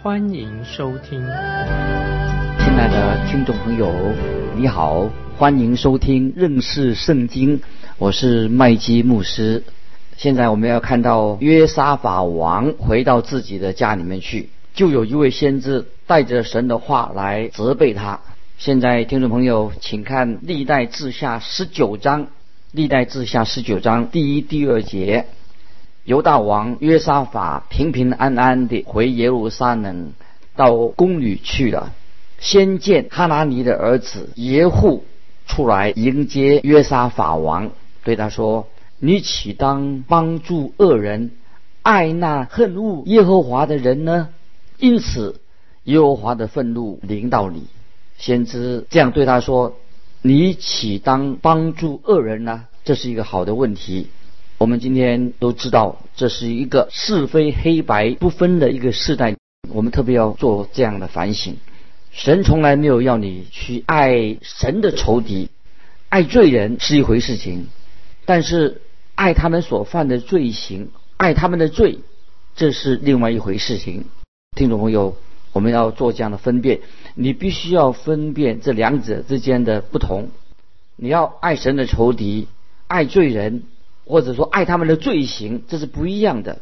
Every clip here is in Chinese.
欢迎收听。亲爱的听众朋友，你好，欢迎收听认识圣经，我是麦基牧师。现在我们要看到约沙法王回到自己的家里面去，就有一位先知带着神的话来责备他。现在听众朋友，请看历代志下十九章，历代志下十九章第一、第二节，犹大王约沙法平平安安地回耶路撒冷到宫里去了。先见哈拿尼的儿子耶户出来迎接约沙法王，对他说。你岂当帮助恶人，爱那恨恶耶和华的人呢？因此，耶和华的愤怒临到你。先知这样对他说：“你岂当帮助恶人呢？”这是一个好的问题。我们今天都知道，这是一个是非黑白不分的一个时代。我们特别要做这样的反省：神从来没有要你去爱神的仇敌，爱罪人是一回事情，但是。爱他们所犯的罪行，爱他们的罪，这是另外一回事情。听众朋友，我们要做这样的分辨，你必须要分辨这两者之间的不同。你要爱神的仇敌，爱罪人，或者说爱他们的罪行，这是不一样的。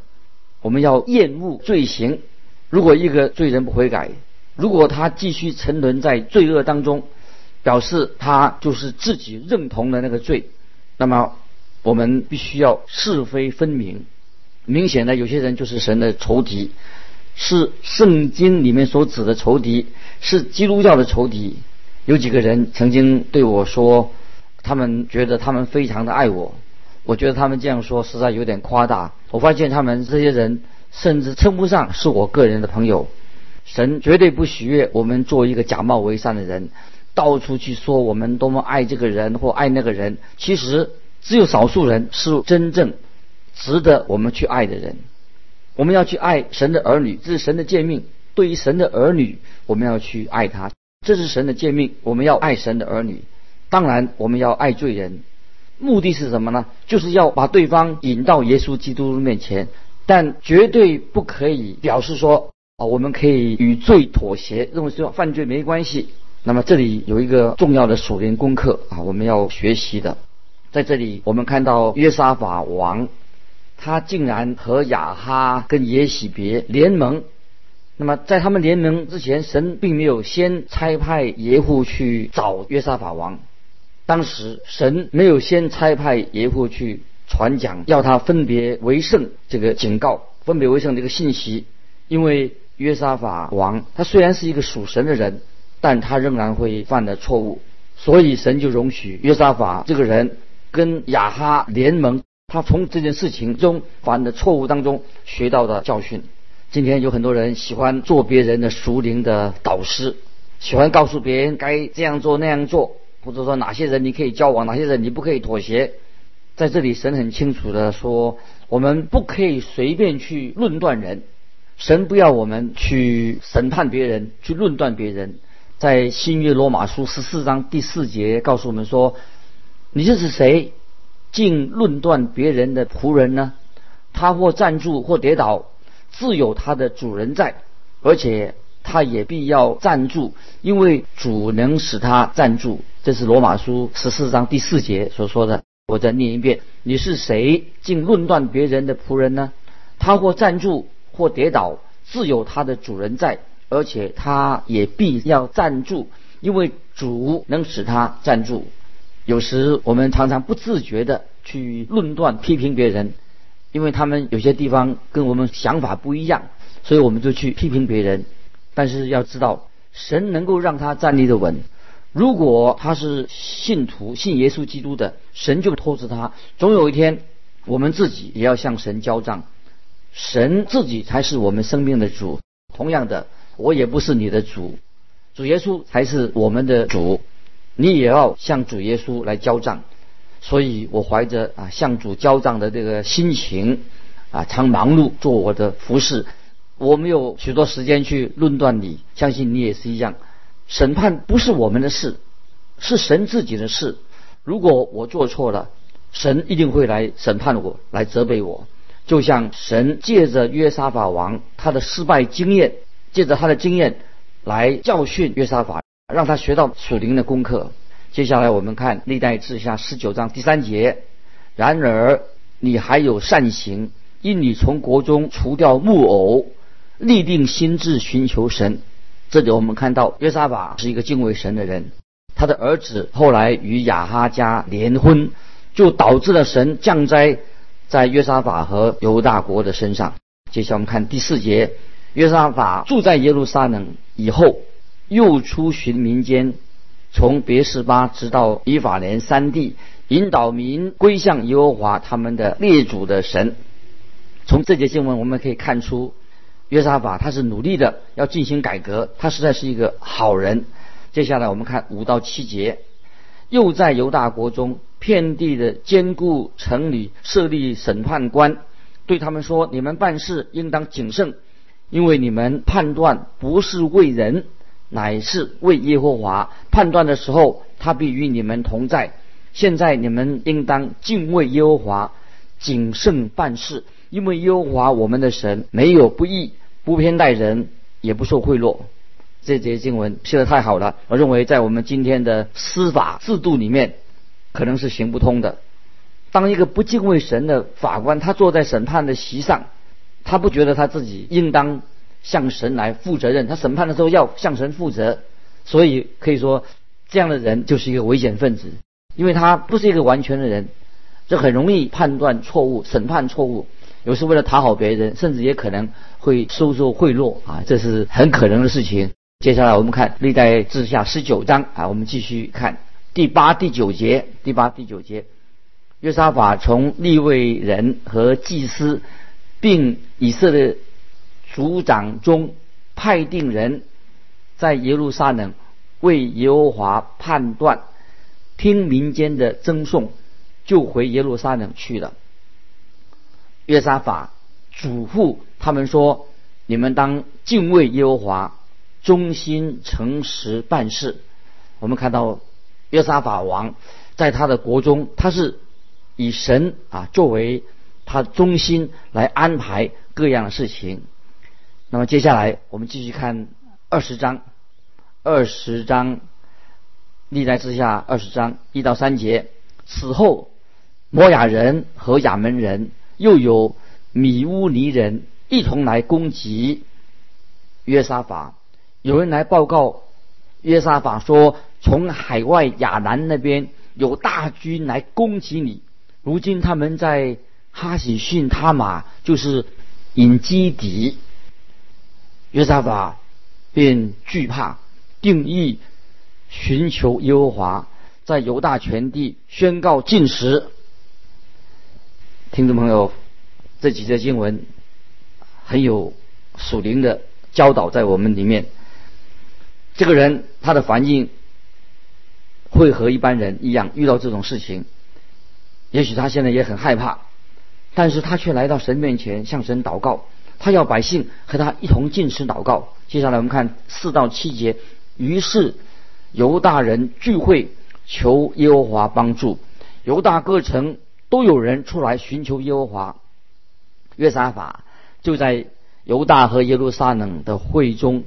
我们要厌恶罪行。如果一个罪人不悔改，如果他继续沉沦在罪恶当中，表示他就是自己认同的那个罪，那么。我们必须要是非分明。明显的，有些人就是神的仇敌，是圣经里面所指的仇敌，是基督教的仇敌。有几个人曾经对我说，他们觉得他们非常的爱我。我觉得他们这样说实在有点夸大。我发现他们这些人甚至称不上是我个人的朋友。神绝对不喜悦我们做一个假冒为善的人，到处去说我们多么爱这个人或爱那个人。其实。只有少数人是真正值得我们去爱的人。我们要去爱神的儿女，这是神的诫命。对于神的儿女，我们要去爱他，这是神的诫命。我们要爱神的儿女，当然我们要爱罪人。目的是什么呢？就是要把对方引到耶稣基督面前，但绝对不可以表示说啊，我们可以与罪妥协，认为说犯罪没关系。那么这里有一个重要的属灵功课啊，我们要学习的。在这里，我们看到约沙法王，他竟然和亚哈跟耶喜别联盟。那么，在他们联盟之前，神并没有先差派耶户去找约沙法王。当时，神没有先差派耶户去传讲，要他分别为圣这个警告，分别为圣这个信息。因为约沙法王他虽然是一个属神的人，但他仍然会犯的错误，所以神就容许约沙法这个人。跟亚哈联盟，他从这件事情中犯的错误当中学到的教训。今天有很多人喜欢做别人的熟龄的导师，喜欢告诉别人该这样做那样做，或者说哪些人你可以交往，哪些人你不可以妥协。在这里，神很清楚的说，我们不可以随便去论断人，神不要我们去审判别人，去论断别人。在新约罗马书十四章第四节告诉我们说。你这是谁？竟论断别人的仆人呢？他或站住或跌倒，自有他的主人在，而且他也必要站住，因为主能使他站住。这是罗马书十四章第四节所说的。我再念一遍：你是谁？竟论断别人的仆人呢？他或站住或跌倒，自有他的主人在，而且他也必要站住，因为主能使他站住。有时我们常常不自觉的去论断、批评别人，因为他们有些地方跟我们想法不一样，所以我们就去批评别人。但是要知道，神能够让他站立的稳。如果他是信徒、信耶稣基督的，神就托着他。总有一天，我们自己也要向神交账。神自己才是我们生命的主。同样的，我也不是你的主。主耶稣才是我们的主，你也要向主耶稣来交账。所以我怀着啊向主交账的这个心情啊，常忙碌做我的服饰。我没有许多时间去论断你，相信你也是一样。审判不是我们的事，是神自己的事。如果我做错了，神一定会来审判我，来责备我。就像神借着约沙法王他的失败经验，借着他的经验来教训约沙法，让他学到属灵的功课。接下来我们看历代志下十九章第三节。然而你还有善行，因你从国中除掉木偶，立定心志寻求神。这里我们看到约沙法是一个敬畏神的人，他的儿子后来与亚哈家联婚，就导致了神降灾在约沙法和犹大国的身上。接下来我们看第四节，约沙法住在耶路撒冷以后，又出巡民间，从别是巴直到以法莲三地，引导民归向耶和华他们的列祖的神。从这节经文我们可以看出。约沙法他是努力的要进行改革，他实在是一个好人。接下来我们看五到七节，又在犹大国中遍地的坚固城里设立审判官，对他们说：你们办事应当谨慎，因为你们判断不是为人，乃是为耶和华。判断的时候，他必与你们同在。现在你们应当敬畏耶和华，谨慎办事。因为耶和华我们的神没有不义，不偏待人，也不受贿赂。这节经文写的太好了，我认为在我们今天的司法制度里面，可能是行不通的。当一个不敬畏神的法官，他坐在审判的席上，他不觉得他自己应当向神来负责任，他审判的时候要向神负责，所以可以说这样的人就是一个危险分子，因为他不是一个完全的人，这很容易判断错误、审判错误。有时为了讨好别人，甚至也可能会收受贿赂啊，这是很可能的事情。接下来我们看历代志下十九章啊，我们继续看第八、第九节。第八、第九节，约沙法从立位人和祭司，并以色列族长中派定人，在耶路撒冷为耶和华判断，听民间的赠送，就回耶路撒冷去了。约沙法嘱咐他们说：“你们当敬畏耶和华，忠心诚实办事。”我们看到约沙法王在他的国中，他是以神啊作为他中心来安排各样的事情。那么接下来我们继续看二十章，二十章历代之下二十章一到三节。此后，摩亚人和亚门人。又有米乌尼人一同来攻击约沙法，有人来报告约沙法说，从海外亚兰那边有大军来攻击你。如今他们在哈喜逊他马，就是引基底。约沙法便惧怕，定义寻求耶和华，在犹大全地宣告禁食。听众朋友，这几节经文很有属灵的教导在我们里面。这个人他的反应会和一般人一样，遇到这种事情，也许他现在也很害怕，但是他却来到神面前向神祷告，他要百姓和他一同进食祷告。接下来我们看四到七节，于是犹大人聚会求耶和华帮助，犹大各城。都有人出来寻求耶和华，约沙法就在犹大和耶路撒冷的会中，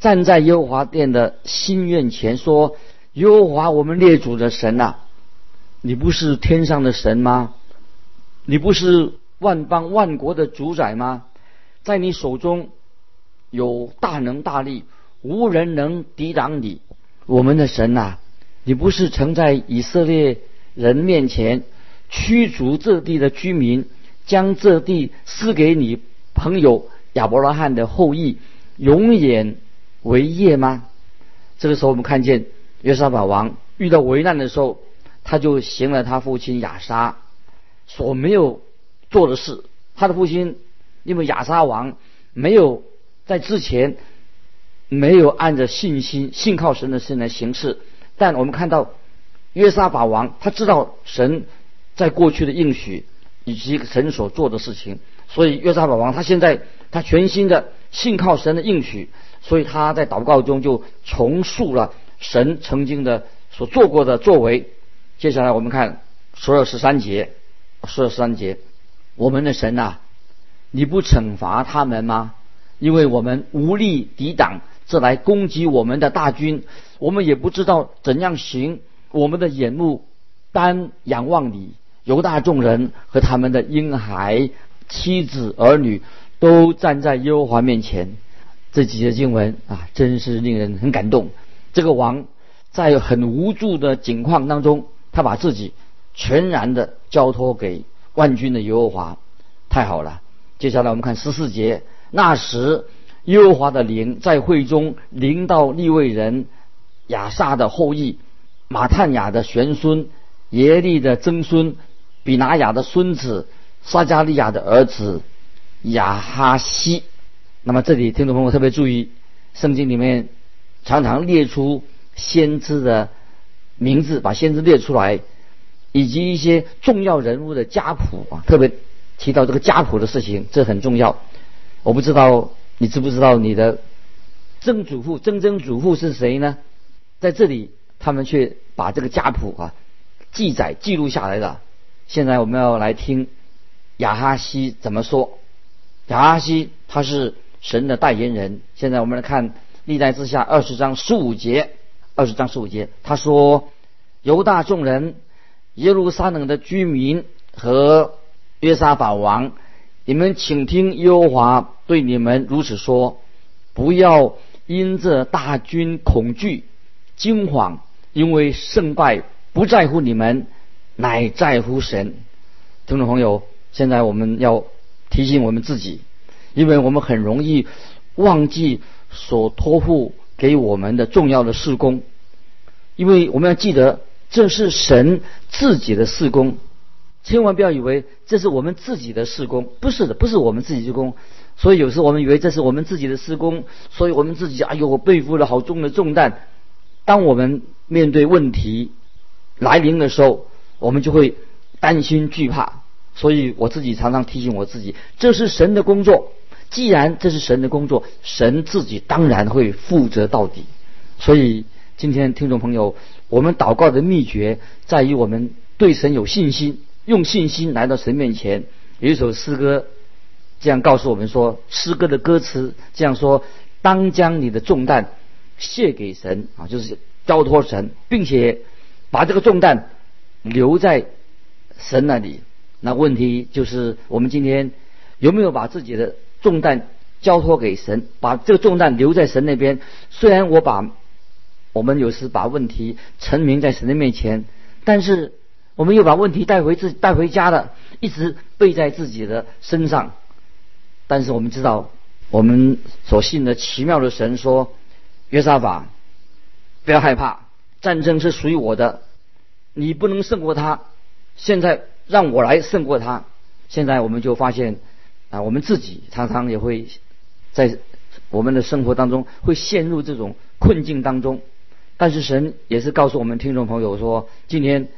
站在耶和华殿的心愿前说：“耶和华，我们列祖的神呐，你不是天上的神吗？你不是万邦万国的主宰吗？在你手中有大能大力，无人能抵挡你。我们的神呐，你不是曾在以色列人面前。”驱逐这地的居民，将这地赐给你朋友亚伯拉罕的后裔，永远为业吗？这个时候，我们看见约沙法王遇到危难的时候，他就行了他父亲亚沙所没有做的事。他的父亲因为亚沙王没有在之前没有按着信心、信靠神的事来行事。但我们看到约沙法王，他知道神在过去的应许以及神所做的事情，所以约沙法王他现在他全心的信靠神的应许，所以他在祷告中就重塑了神曾经的所做过的作为。接下来我们看所有十三节，所有十三节，我们的神呐，你不惩罚他们吗？因为我们无力抵挡这来攻击我们的大军，我们也不知道怎样行。我们的眼目单仰望你，犹大众人和他们的婴孩、妻子、儿女都站在耶和华面前。这几节经文啊，真是令人很感动。这个王在很无助的境况当中，他把自己全然的交托给万军的耶和华，太好了。接下来我们看十四节。那时，耶和华的灵在会中临到利未人亚萨的后裔马探雅的玄孙耶利的曾孙比拿雅的孙子撒加利亚的儿子亚哈西。那么这里听众朋友特别注意，圣经里面常常列出先知的名字，把先知列出来，以及一些重要人物的家谱啊，特别提到这个家谱的事情，这很重要。我不知道你知不知道你的曾祖父、曾曾祖父是谁呢？在这里，他们却把这个家谱啊记载记录下来了。现在我们要来听亚哈西怎么说。亚哈西他是神的代言人。现在我们来看历代之下二十章十五节，二十章十五节，他说：“犹大众人、耶路撒冷的居民和约沙法王。”你们请听，耶和华对你们如此说：不要因这大军恐惧惊慌，因为胜败不在乎你们，乃在乎神。听众朋友，现在我们要提醒我们自己，因为我们很容易忘记所托付给我们的重要的事工，因为我们要记得这是神自己的事工。千万不要以为这是我们自己的事工，不是的，不是我们自己的工。所以有时候我们以为这是我们自己的施工，所以我们自己哎呦，我背负了好重的重担。当我们面对问题来临的时候，我们就会担心惧怕。所以我自己常常提醒我自己，这是神的工作。既然这是神的工作，神自己当然会负责到底。所以今天听众朋友，我们祷告的秘诀在于我们对神有信心。用信心来到神面前，有一首诗歌这样告诉我们说：诗歌的歌词这样说，当将你的重担卸给神啊，就是交托神，并且把这个重担留在神那里。那问题就是，我们今天有没有把自己的重担交托给神，把这个重担留在神那边？虽然我把我们有时把问题陈明在神的面前，但是。我们又把问题带回自带回家了，一直背在自己的身上。但是我们知道，我们所信的奇妙的神说：“约沙法，不要害怕，战争是属于我的，你不能胜过他。现在让我来胜过他。”现在我们就发现啊，我们自己常常也会在我们的生活当中会陷入这种困境当中。但是神也是告诉我们听众朋友说：“今天。”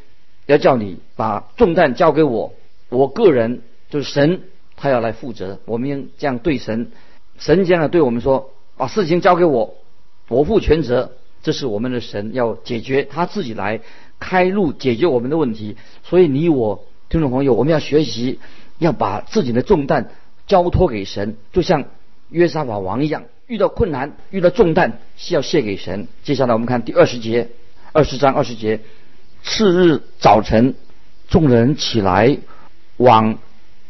要叫你把重担交给我，我个人就是神，他要来负责。我们这样对神，神这样对我们说：把事情交给我，我负全责。这是我们的神要解决，他自己来开路解决我们的问题。所以你我听众朋友，我们要学习，要把自己的重担交托给神，就像约沙法王一样，遇到困难、遇到重担，是要卸给神。接下来我们看第二十节，二十章二十节。次日早晨，众人起来往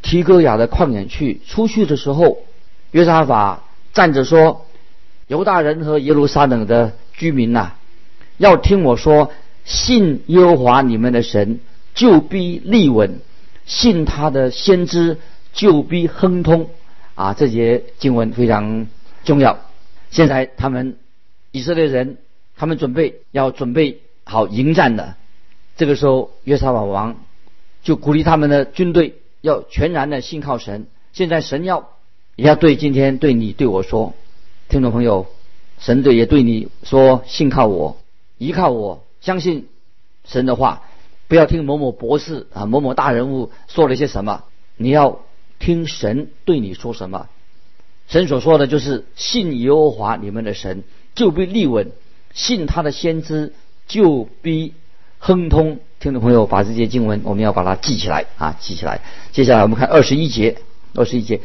提戈雅的旷野去。出去的时候，约沙法站着说：“犹大人和耶路撒冷的居民呐，要听我说，信耶和华你们的神，就必立稳；信他的先知，就必亨通。”啊，这节经文非常重要。现在他们以色列人，他们准备要准备好迎战的。这个时候，约沙法王就鼓励他们的军队要全然的信靠神。现在神要也要对今天对你对我说，听众朋友，神对也对你说：信靠我，依靠我，相信神的话，不要听某某博士啊、某某大人物说了些什么，你要听神对你说什么。神所说的就是信耶和华你们的神，就必立稳；信他的先知，就必亨通。听众朋友，把这些经文我们要把它记起来啊，记起来。接下来我们看二十一节，二十一节，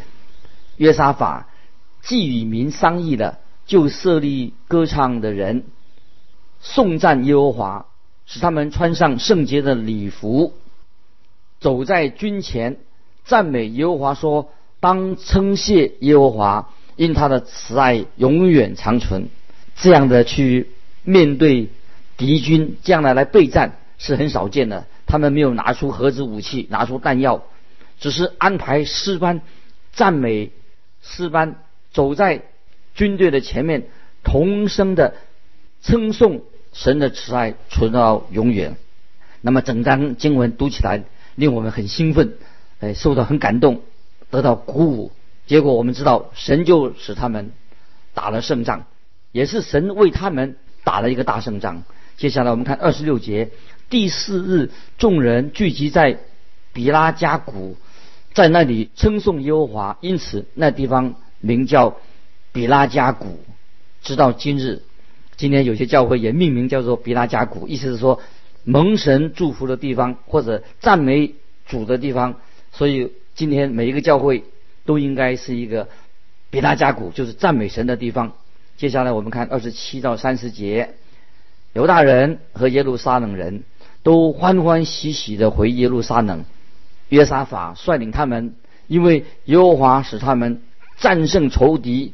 约沙法既与民商议了，就设立歌唱的人，颂赞耶和华，使他们穿上圣洁的礼服，走在军前，赞美耶和华说。当称谢耶和华，因他的慈爱永远长存。这样的去面对敌军，这样的来备战是很少见的。他们没有拿出核子武器，拿出弹药，只是安排诗班赞美诗班走在军队的前面，同声的称颂神的慈爱存到永远。那么整章经文读起来令我们很兴奋，哎，受到很感动。得到鼓舞，结果我们知道，神就使他们打了胜仗，也是神为他们打了一个大胜仗。接下来我们看二十六节，第四日，众人聚集在比拉加谷，在那里称颂耶和华，因此那地方名叫比拉加谷。直到今日，今天有些教会也命名叫做比拉加谷，意思是说蒙神祝福的地方，或者赞美主的地方。所以。今天每一个教会都应该是一个比拉加谷，就是赞美神的地方。接下来我们看二十七到三十节，犹大人和耶路撒冷人都欢欢喜喜的回耶路撒冷。约沙法率领他们，因为耶和华使他们战胜仇敌，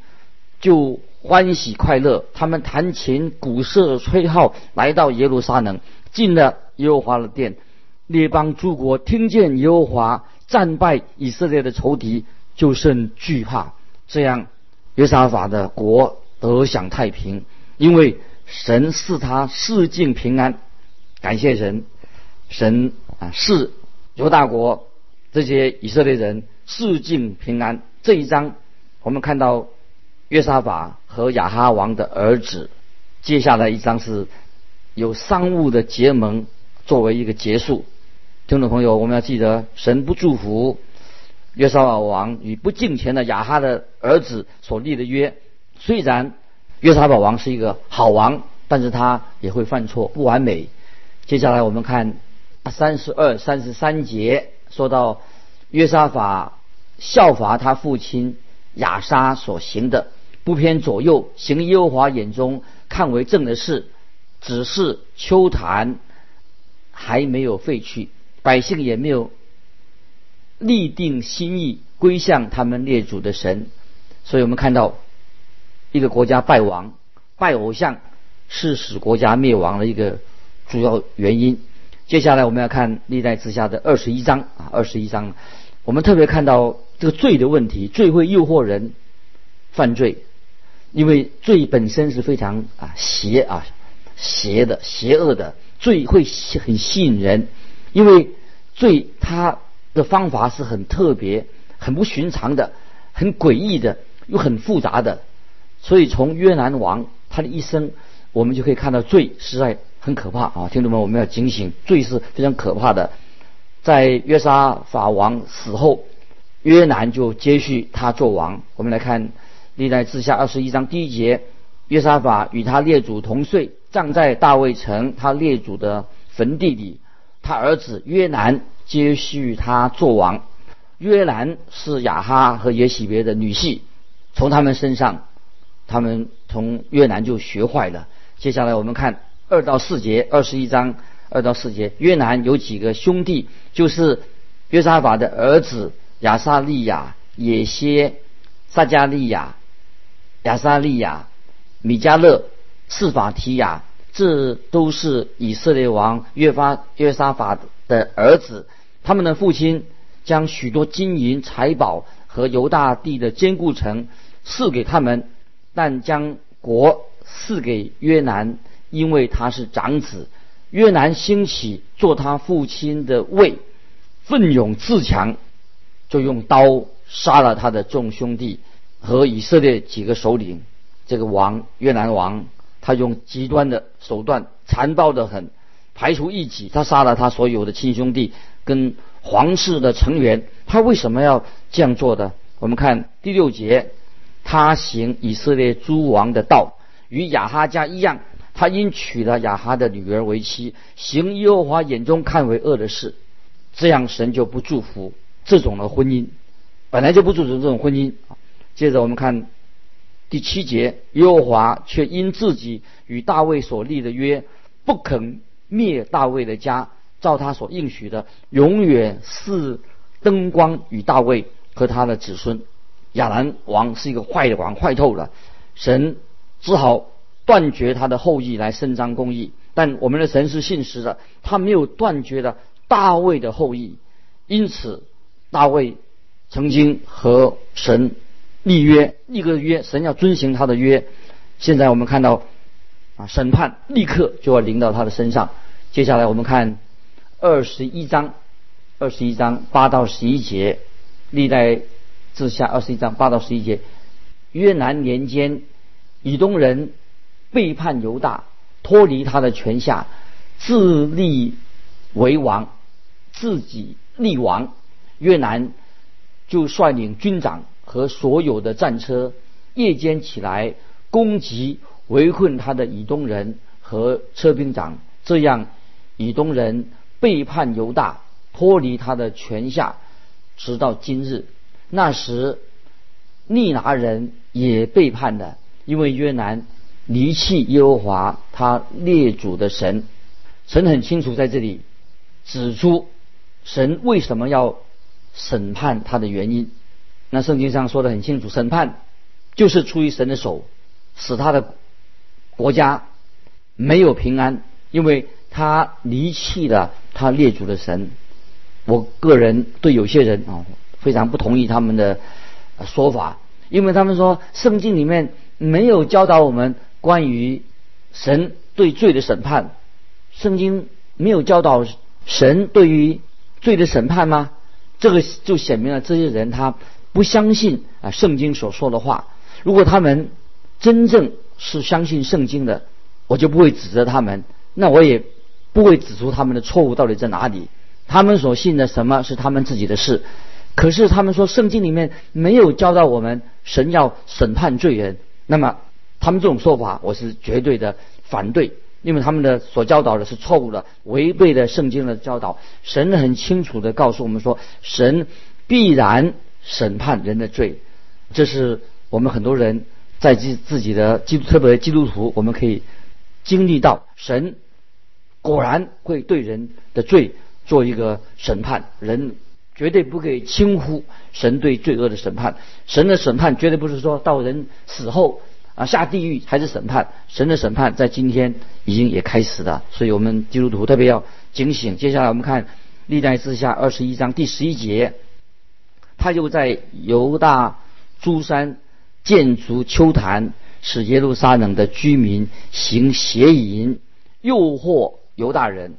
就欢喜快乐。他们弹琴、鼓瑟、吹号，来到耶路撒冷，进了耶和华的殿。列邦诸国听见耶和华。战败以色列的仇敌，就甚惧怕。这样，约沙法的国得享太平，因为神赐他四境平安。感谢神，神啊是犹大国这些以色列人四境平安。这一章我们看到约沙法和亚哈王的儿子。接下来一章是有商务的结盟作为一个结束。听众朋友，我们要记得，神不祝福约沙法王与不敬虔的亚哈的儿子所立的约。虽然约沙法王是一个好王，但是他也会犯错，不完美。接下来我们看三十二、三十三节，说到约沙法效法他父亲亚沙所行的，不偏左右，行耶和华眼中看为正的事，只是秋坛还没有废去。百姓也没有立定心意归向他们列祖的神，所以我们看到一个国家败亡、拜偶像是使国家灭亡的一个主要原因。接下来我们要看历代之下的二十一章啊，二十一章，我们特别看到这个罪的问题，罪会诱惑人犯罪，因为罪本身是非常啊邪啊邪的、邪恶的，罪会很吸引人。因为罪，它的方法是很特别、很不寻常的、很诡异的，又很复杂的。所以从约南王他的一生，我们就可以看到罪实在很可怕啊！听众们，我们要警醒，罪是非常可怕的。在约沙法王死后，约南就接续他做王。我们来看历代志下二十一章第一节：约沙法与他列祖同岁，葬在大卫城他列祖的坟地里。他儿子约南接续他做王。约兰是雅哈和耶喜别的女婿，从他们身上，他们从约南就学坏了。接下来我们看二到四节，二十一章二到四节。约南有几个兄弟，就是约沙法的儿子亚撒利亚、耶歇、撒加利亚、亚撒利亚、米迦勒、示法提亚。这都是以色列王约发约沙法的儿子，他们的父亲将许多金银财宝和犹大地的坚固城赐给他们，但将国赐给约南，因为他是长子。约南兴起做他父亲的位，奋勇自强，就用刀杀了他的众兄弟和以色列几个首领。这个王越南王，他用极端的手段，残暴的很，排除异己，他杀了他所有的亲兄弟跟皇室的成员。他为什么要这样做的？我们看第六节，他行以色列诸王的道，与亚哈家一样。他因娶了亚哈的女儿为妻，行耶和华眼中看为恶的事，这样神就不祝福这种的婚姻，本来就不祝福这种婚姻。接着我们看第七节，耶和华却因自己与大卫所立的约，不肯灭大卫的家，照他所应许的，永远是灯光与大卫和他的子孙。亚兰王是一个坏的王，坏透了，神只好。断绝他的后裔来伸张公义，但我们的神是信实的，他没有断绝了大卫的后裔，因此大卫曾经和神立约，立个约，神要遵行他的约。现在我们看到啊，审判立刻就要临到他的身上。接下来我们看二十一章，二十一章八到十一节，历代志下二十一章八到十一节，约南年间，以东人。背叛犹大，脱离他的权下，自立为王，自己立王。越南就率领军长和所有的战车，夜间起来攻击围困他的以东人和车兵长。这样，以东人背叛犹大，脱离他的权下，直到今日。那时，利拿人也背叛了，因为越南。离弃耶和华他列祖的神，神很清楚在这里指出神为什么要审判他的原因。那圣经上说的很清楚，审判就是出于神的手，使他的国家没有平安，因为他离弃了他列祖的神。我个人对有些人啊非常不同意他们的说法，因为他们说圣经里面没有教导我们。关于神对罪的审判，圣经没有教导神对于罪的审判吗？这个就显明了这些人他不相信啊圣经所说的话。如果他们真正是相信圣经的，我就不会指责他们，那我也不会指出他们的错误到底在哪里。他们所信的什么是他们自己的事，可是他们说圣经里面没有教导我们神要审判罪人，那么。他们这种说法，我是绝对的反对，因为他们的所教导的是错误的，违背了圣经的教导。神很清楚的告诉我们说，神必然审判人的罪，这是我们很多人在自自己的基督，特别基督徒，我们可以经历到，神果然会对人的罪做一个审判，人绝对不可以轻忽神对罪恶的审判。神的审判绝对不是说到人死后。啊，下地狱还是审判？神的审判在今天已经也开始了，所以我们基督徒特别要警醒。接下来我们看历代之下二十一章第十一节，他就在犹大诸山建筑丘坛，使耶路撒冷的居民行邪淫，诱惑犹大人。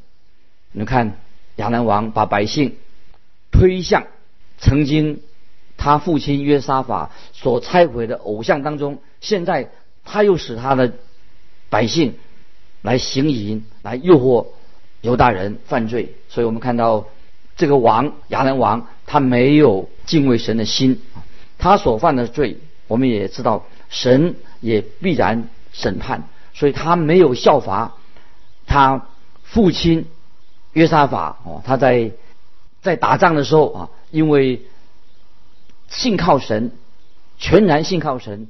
你看亚兰王把百姓推向曾经。他父亲约沙法所拆毁的偶像当中，现在他又使他的百姓来行淫，来诱惑犹大人犯罪。所以我们看到这个王亚兰王，他没有敬畏神的心，他所犯的罪，我们也知道神也必然审判。所以他没有效法他父亲约沙法哦，他在在打仗的时候啊，因为。信靠神，全然信靠神，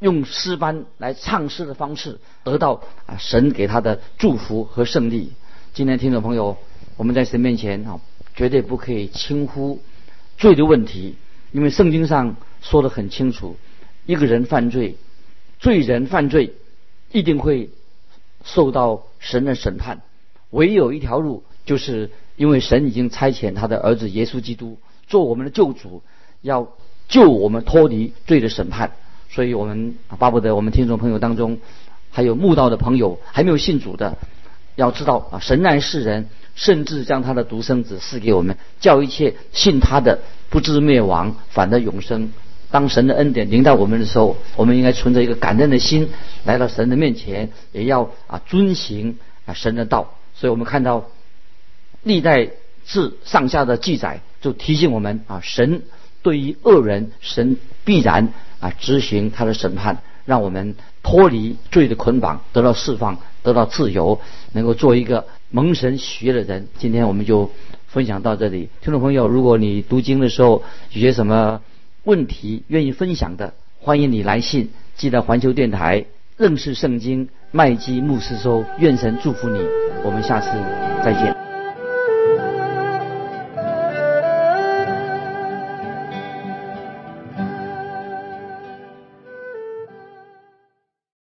用诗班来唱诗的方式得到啊神给他的祝福和胜利。今天听众朋友，我们在神面前啊，绝对不可以轻忽罪的问题，因为圣经上说的很清楚，一个人犯罪，罪人犯罪，一定会受到神的审判。唯有一条路，就是因为神已经差遣他的儿子耶稣基督做我们的救主。要救我们脱离罪的审判，所以我们巴不得我们听众朋友当中还有慕道的朋友还没有信主的，要知道啊，神爱世人，甚至将他的独生子赐给我们，叫一切信他的不知灭亡，反得永生。当神的恩典临到我们的时候，我们应该存着一个感恩的心来到神的面前，也要啊遵行啊神的道。所以我们看到历代志上下的记载，就提醒我们啊，神对于恶人，神必然啊执行他的审判，让我们脱离罪的捆绑，得到释放，得到自由，能够做一个蒙神喜悦的人。今天我们就分享到这里，听众朋友，如果你读经的时候有些什么，问题愿意分享的，欢迎你来信记得环球电台认识圣经麦基牧师说，愿神祝福你，我们下次再见。